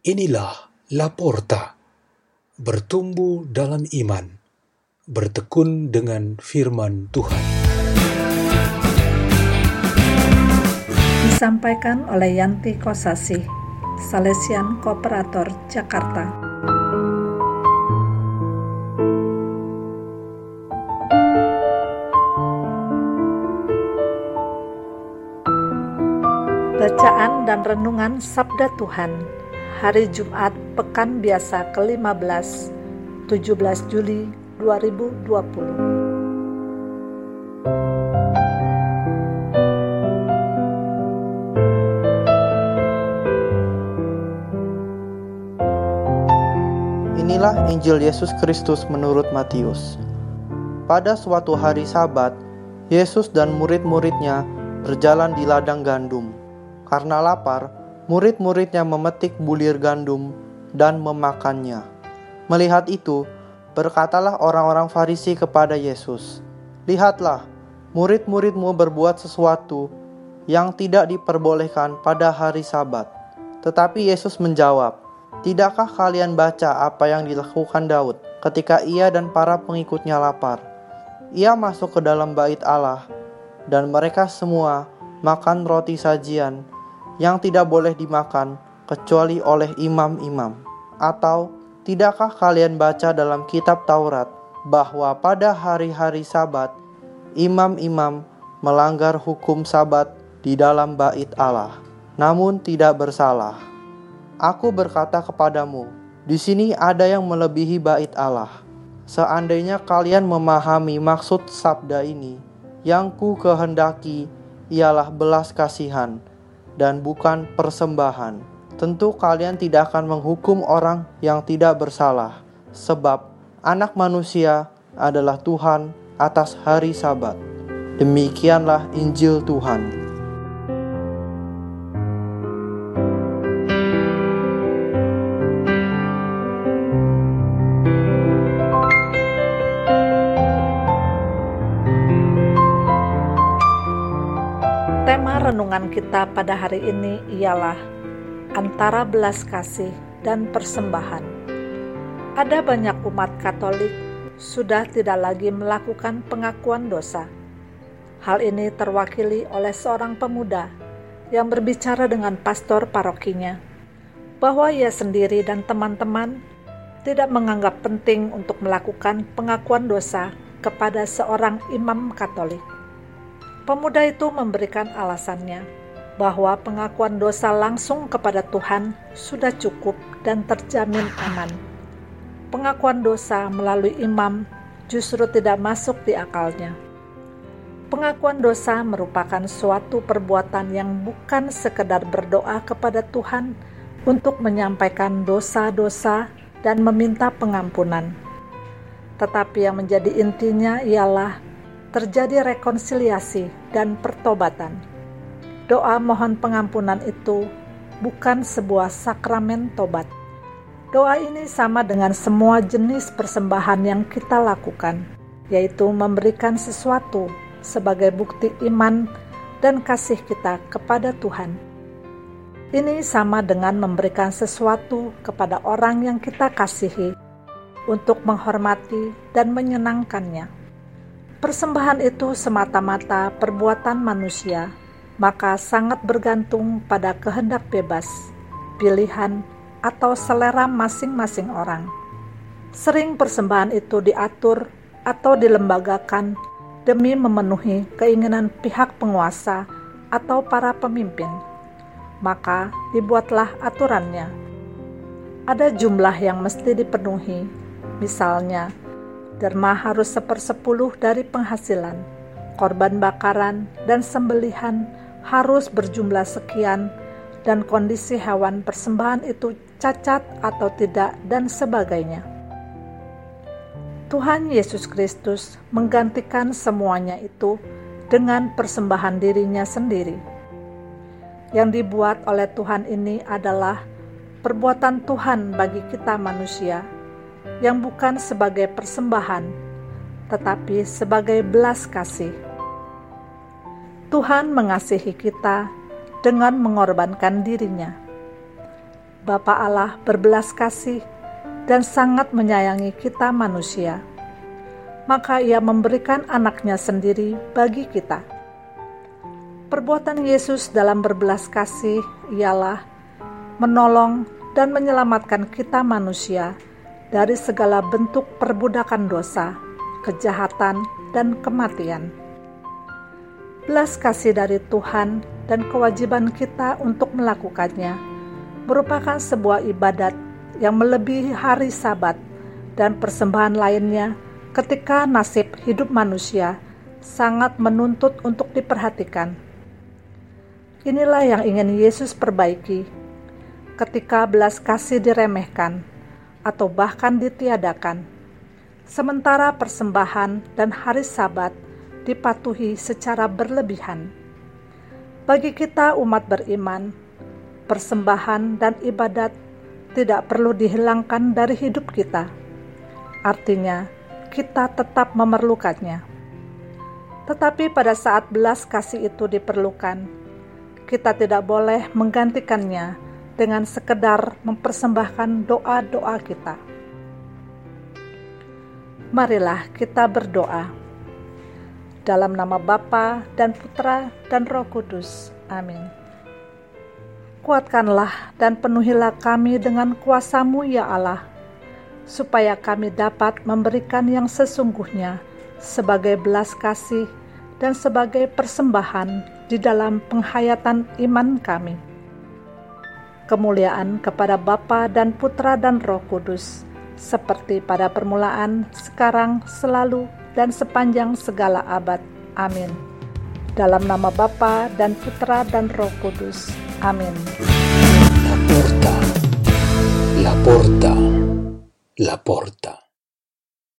Inilah Laporta, bertumbuh dalam iman, bertekun dengan firman Tuhan. Disampaikan oleh Yanti Kosasi, Salesian Kooperator Jakarta. Bacaan dan Renungan Sabda Tuhan Hari Jumat Pekan Biasa ke-15 17 Juli 2020 Inilah Injil Yesus Kristus menurut Matius. Pada suatu hari Sabat, Yesus dan murid-muridnya berjalan di ladang gandum karena lapar, murid-muridnya memetik bulir gandum dan memakannya. Melihat itu, berkatalah orang-orang Farisi kepada Yesus, "Lihatlah, murid-muridmu berbuat sesuatu yang tidak diperbolehkan pada hari Sabat." Tetapi Yesus menjawab, "Tidakkah kalian baca apa yang dilakukan Daud ketika ia dan para pengikutnya lapar? Ia masuk ke dalam bait Allah, dan mereka semua makan roti sajian yang tidak boleh dimakan kecuali oleh imam-imam? Atau tidakkah kalian baca dalam kitab Taurat bahwa pada hari-hari Sabat imam-imam melanggar hukum Sabat di dalam bait Allah, namun tidak bersalah? Aku berkata kepadamu, di sini ada yang melebihi bait Allah. Seandainya kalian memahami maksud sabda ini, yang ku kehendaki ialah belas kasihan dan bukan persembahan. Tentu kalian tidak akan menghukum orang yang tidak bersalah, sebab Anak Manusia adalah Tuhan atas hari Sabat. Demikianlah Injil Tuhan. Kita pada hari ini ialah antara belas kasih dan persembahan. Ada banyak umat Katolik sudah tidak lagi melakukan pengakuan dosa. Hal ini terwakili oleh seorang pemuda yang berbicara dengan pastor parokinya bahwa ia sendiri dan teman-teman tidak menganggap penting untuk melakukan pengakuan dosa kepada seorang imam Katolik. Pemuda itu memberikan alasannya bahwa pengakuan dosa langsung kepada Tuhan sudah cukup dan terjamin aman. Pengakuan dosa melalui imam justru tidak masuk di akalnya. Pengakuan dosa merupakan suatu perbuatan yang bukan sekedar berdoa kepada Tuhan untuk menyampaikan dosa-dosa dan meminta pengampunan. Tetapi yang menjadi intinya ialah terjadi rekonsiliasi dan pertobatan. Doa mohon pengampunan itu bukan sebuah sakramen tobat. Doa ini sama dengan semua jenis persembahan yang kita lakukan, yaitu memberikan sesuatu sebagai bukti iman dan kasih kita kepada Tuhan. Ini sama dengan memberikan sesuatu kepada orang yang kita kasihi untuk menghormati dan menyenangkannya. Persembahan itu semata-mata perbuatan manusia, maka sangat bergantung pada kehendak bebas, pilihan, atau selera masing-masing orang. Sering persembahan itu diatur atau dilembagakan demi memenuhi keinginan pihak penguasa atau para pemimpin. Maka dibuatlah aturannya. Ada jumlah yang mesti dipenuhi, misalnya derma harus sepersepuluh dari penghasilan. Korban bakaran dan sembelihan harus berjumlah sekian dan kondisi hewan persembahan itu cacat atau tidak dan sebagainya. Tuhan Yesus Kristus menggantikan semuanya itu dengan persembahan dirinya sendiri. Yang dibuat oleh Tuhan ini adalah perbuatan Tuhan bagi kita manusia yang bukan sebagai persembahan, tetapi sebagai belas kasih. Tuhan mengasihi kita dengan mengorbankan dirinya. Bapa Allah berbelas kasih dan sangat menyayangi kita manusia. Maka ia memberikan anaknya sendiri bagi kita. Perbuatan Yesus dalam berbelas kasih ialah menolong dan menyelamatkan kita manusia dari segala bentuk perbudakan dosa, kejahatan, dan kematian. Belas kasih dari Tuhan dan kewajiban kita untuk melakukannya merupakan sebuah ibadat yang melebihi hari Sabat dan persembahan lainnya ketika nasib hidup manusia sangat menuntut untuk diperhatikan. Inilah yang ingin Yesus perbaiki ketika belas kasih diremehkan atau bahkan ditiadakan, sementara persembahan dan hari Sabat dipatuhi secara berlebihan. Bagi kita, umat beriman, persembahan dan ibadat tidak perlu dihilangkan dari hidup kita. Artinya, kita tetap memerlukannya. Tetapi pada saat belas kasih itu diperlukan, kita tidak boleh menggantikannya dengan sekedar mempersembahkan doa-doa kita. Marilah kita berdoa. Dalam nama Bapa dan Putra dan Roh Kudus. Amin. Kuatkanlah dan penuhilah kami dengan kuasamu ya Allah, supaya kami dapat memberikan yang sesungguhnya sebagai belas kasih dan sebagai persembahan di dalam penghayatan iman kami. Kemuliaan kepada Bapa dan Putra dan Roh Kudus, seperti pada permulaan, sekarang, selalu, dan sepanjang segala abad. Amin. Dalam nama Bapa dan Putra dan Roh Kudus. Amin. La porta, la porta, la porta.